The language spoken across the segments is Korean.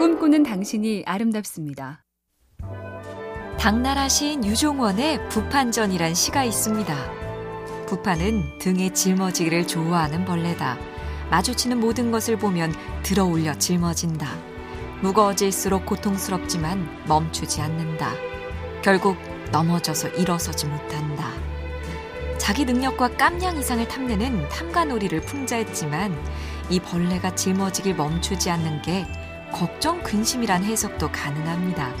꿈꾸는 당신이 아름답습니다. 당나라 시인 유종원의 부판전이란 시가 있습니다. 부판은 등에 짊어지기를 좋아하는 벌레다. 마주치는 모든 것을 보면 들어 올려 짊어진다. 무거워질수록 고통스럽지만 멈추지 않는다. 결국 넘어져서 일어서지 못한다. 자기 능력과 깜냥 이상을 탐내는 탐관오리를 풍자했지만 이 벌레가 짊어지길 멈추지 않는 게 걱정 근심이란 해석도 가능합니다.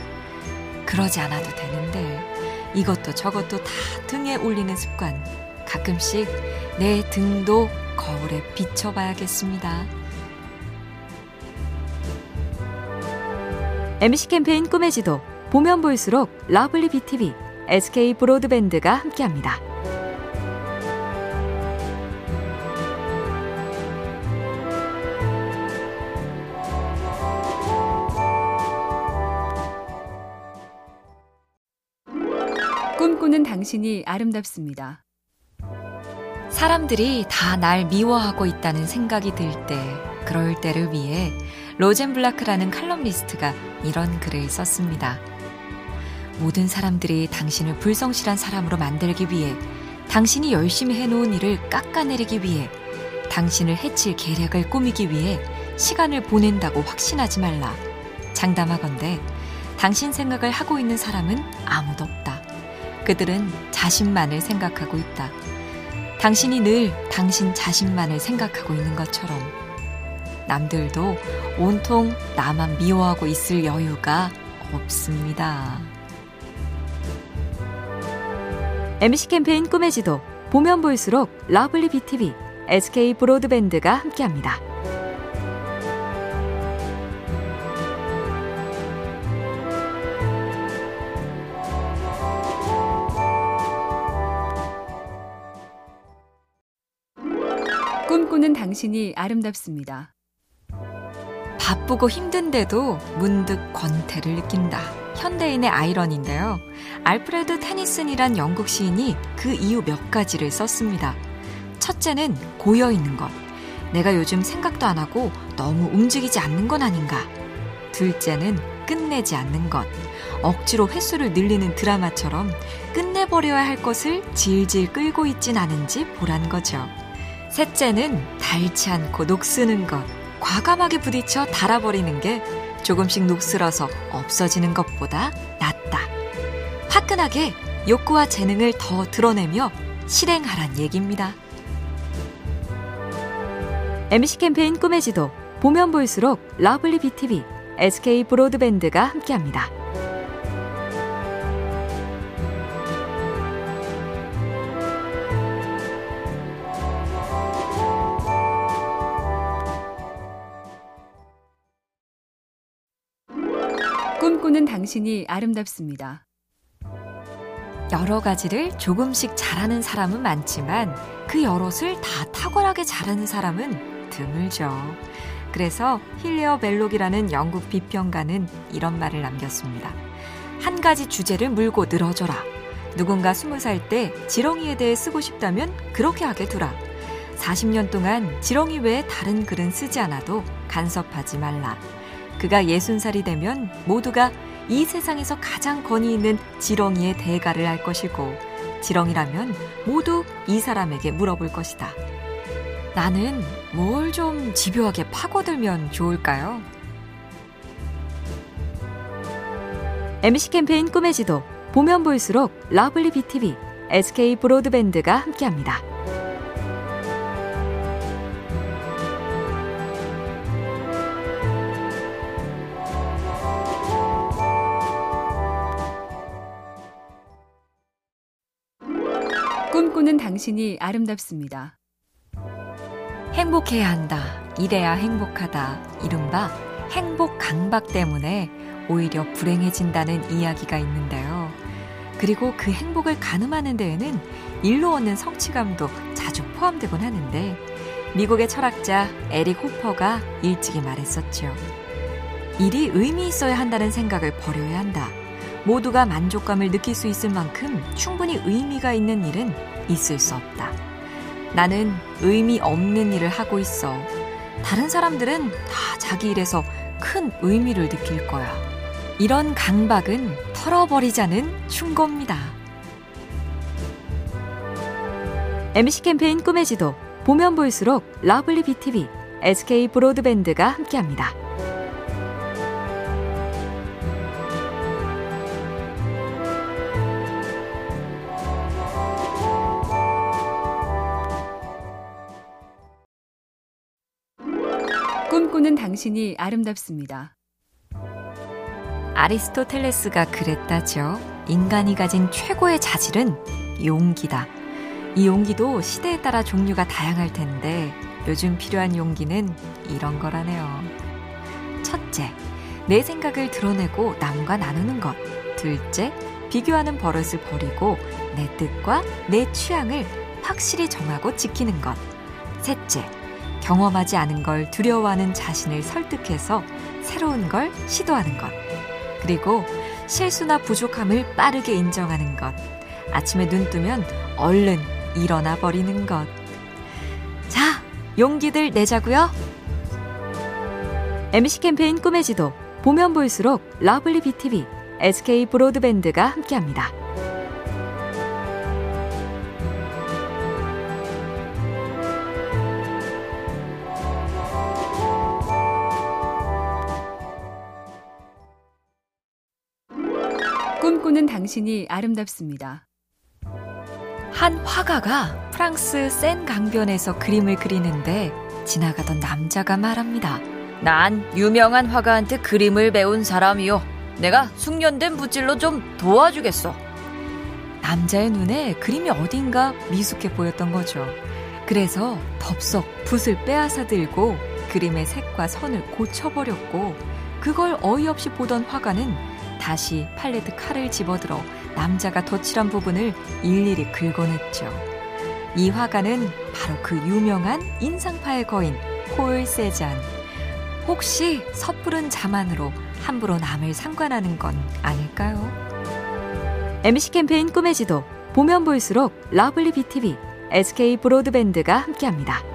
그러지 않아도 되는데 이것도 저것도 다 등에 올리는 습관 가끔씩 내 등도 거울에 비춰봐야겠습니다. MC 캠페인 꿈의 지도 보면 볼수록 lovely BTV, SK 브로드밴드가 함께합니다. 꿈꾸는 당신이 아름답습니다. 사람들이 다 날 미워하고 있다는 생각이 들 때, 그럴 때를 위해 로젠블라크라는 칼럼니스트가 이런 글을 썼습니다. 모든 사람들이 당신을 불성실한 사람으로 만들기 위해, 당신이 열심히 해놓은 일을 깎아내리기 위해, 당신을 해칠 계략을 꾸미기 위해 시간을 보낸다고 확신하지 말라. 장담하건대 당신 생각을 하고 있는 사람은 아무도 없다. 그들은 자신만을 생각하고 있다. 당신이 늘 당신 자신만을 생각하고 있는 것처럼 남들도 온통 나만 미워하고 있을 여유가 없습니다. MC 캠페인 꿈의 지도 보면 볼수록 lovely BTV, SK 브로드밴드가 함께합니다. 꿈꾸는 당신이 아름답습니다. 바쁘고 힘든데도 문득 권태를 느낀다. 현대인의 아이러니인데요. 알프레드 테니슨이란 영국 시인이 그 이유 몇 가지를 썼습니다. 첫째는 고여 있는 것. 내가 요즘 생각도 안 하고 너무 움직이지 않는 건 아닌가. 둘째는 끝내지 않는 것. 억지로 횟수를 늘리는 드라마처럼 끝내버려야 할 것을 질질 끌고 있진 않은지 보란 거죠. 셋째는 닳지 않고 녹스는 것. 과감하게 부딪혀 닳아버리는 게 조금씩 녹슬어서 없어지는 것보다 낫다. 화끈하게 욕구와 재능을 더 드러내며 실행하란 얘기입니다. MC 캠페인 꿈의 지도 보면 볼수록 lovely BTV, SK 브로드밴드가 함께합니다. 당신이 아름답습니다. 여러 가지를 조금씩 잘하는 사람은 많지만 그 여럿을 다 탁월하게 잘하는 사람은 드물죠. 그래서 힐리어 벨록이라는 영국 비평가는 이런 말을 남겼습니다. 한 가지 주제를 물고 늘어져라. 누군가 스무 살 때 지렁이에 대해 쓰고 싶다면 그렇게 하게 두라. 40년 동안 지렁이 외에 다른 글은 쓰지 않아도 간섭하지 말라. 그가 예순 살이 되면 모두가 이 세상에서 가장 권위 있는 지렁이의 대가를 할 것이고 지렁이라면 모두 이 사람에게 물어볼 것이다. 나는 뭘 좀 집요하게 파고들면 좋을까요? MC 캠페인 꿈의 지도 보면 볼수록 lovely BTV, SK 브로드밴드가 함께합니다. 꿈꾸는 당신이 아름답습니다. 행복해야 한다. 이래야 행복하다. 이른바 행복 강박 때문에 오히려 불행해진다는 이야기가 있는데요. 그리고 그 행복을 가늠하는 데에는 일로 얻는 성취감도 자주 포함되곤 하는데 미국의 철학자 에릭 호퍼가 일찍이 말했었죠. 일이 의미 있어야 한다는 생각을 버려야 한다. 모두가 만족감을 느낄 수 있을 만큼 충분히 의미가 있는 일은 있을 수 없다. 나는 의미 없는 일을 하고 있어. 다른 사람들은 다 자기 일에서 큰 의미를 느낄 거야. 이런 강박은 털어버리자는 충고입니다. MC 캠페인 꿈의 지도 보면 볼수록 lovely BTV, SK 브로드밴드가 함께합니다. 꿈꾸는 당신이 아름답습니다. 아리스토텔레스가 그랬다죠. 인간이 가진 최고의 자질은 용기다. 이 용기도 시대에 따라 종류가 다양할 텐데 요즘 필요한 용기는 이런 거라네요. 첫째, 내 생각을 드러내고 남과 나누는 것. 둘째, 비교하는 버릇을 버리고 내 뜻과 내 취향을 확실히 정하고 지키는 것. 셋째, 경험하지 않은 걸 두려워하는 자신을 설득해서 새로운 걸 시도하는 것. 그리고 실수나 부족함을 빠르게 인정하는 것. 아침에 눈 뜨면 얼른 일어나 버리는 것. 자, 용기들 내자고요. MC 캠페인 꿈의 지도 보면 볼수록 lovely BTV, SK 브로드밴드가 함께합니다. 꿈꾸는 당신이 아름답습니다. 한 화가가 프랑스 센 강변에서 그림을 그리는데 지나가던 남자가 말합니다. 난 유명한 화가한테 그림을 배운 사람이요. 내가 숙련된 붓질로 좀 도와주겠어. 남자의 눈에 그림이 어딘가 미숙해 보였던 거죠. 그래서 덥석 붓을 빼앗아 들고 그림의 색과 선을 고쳐버렸고 그걸 어이없이 보던 화가는 다시 팔레트 칼을 집어들어 남자가 덧칠한 부분을 일일이 긁어냈죠. 이 화가는 바로 그 유명한 인상파의 거인 폴 세잔. 혹시 섣부른 자만으로 함부로 남을 상관하는 건 아닐까요? MC 캠페인 꿈의 지도 보면 볼수록 lovely BTV, SK 브로드밴드가 함께합니다.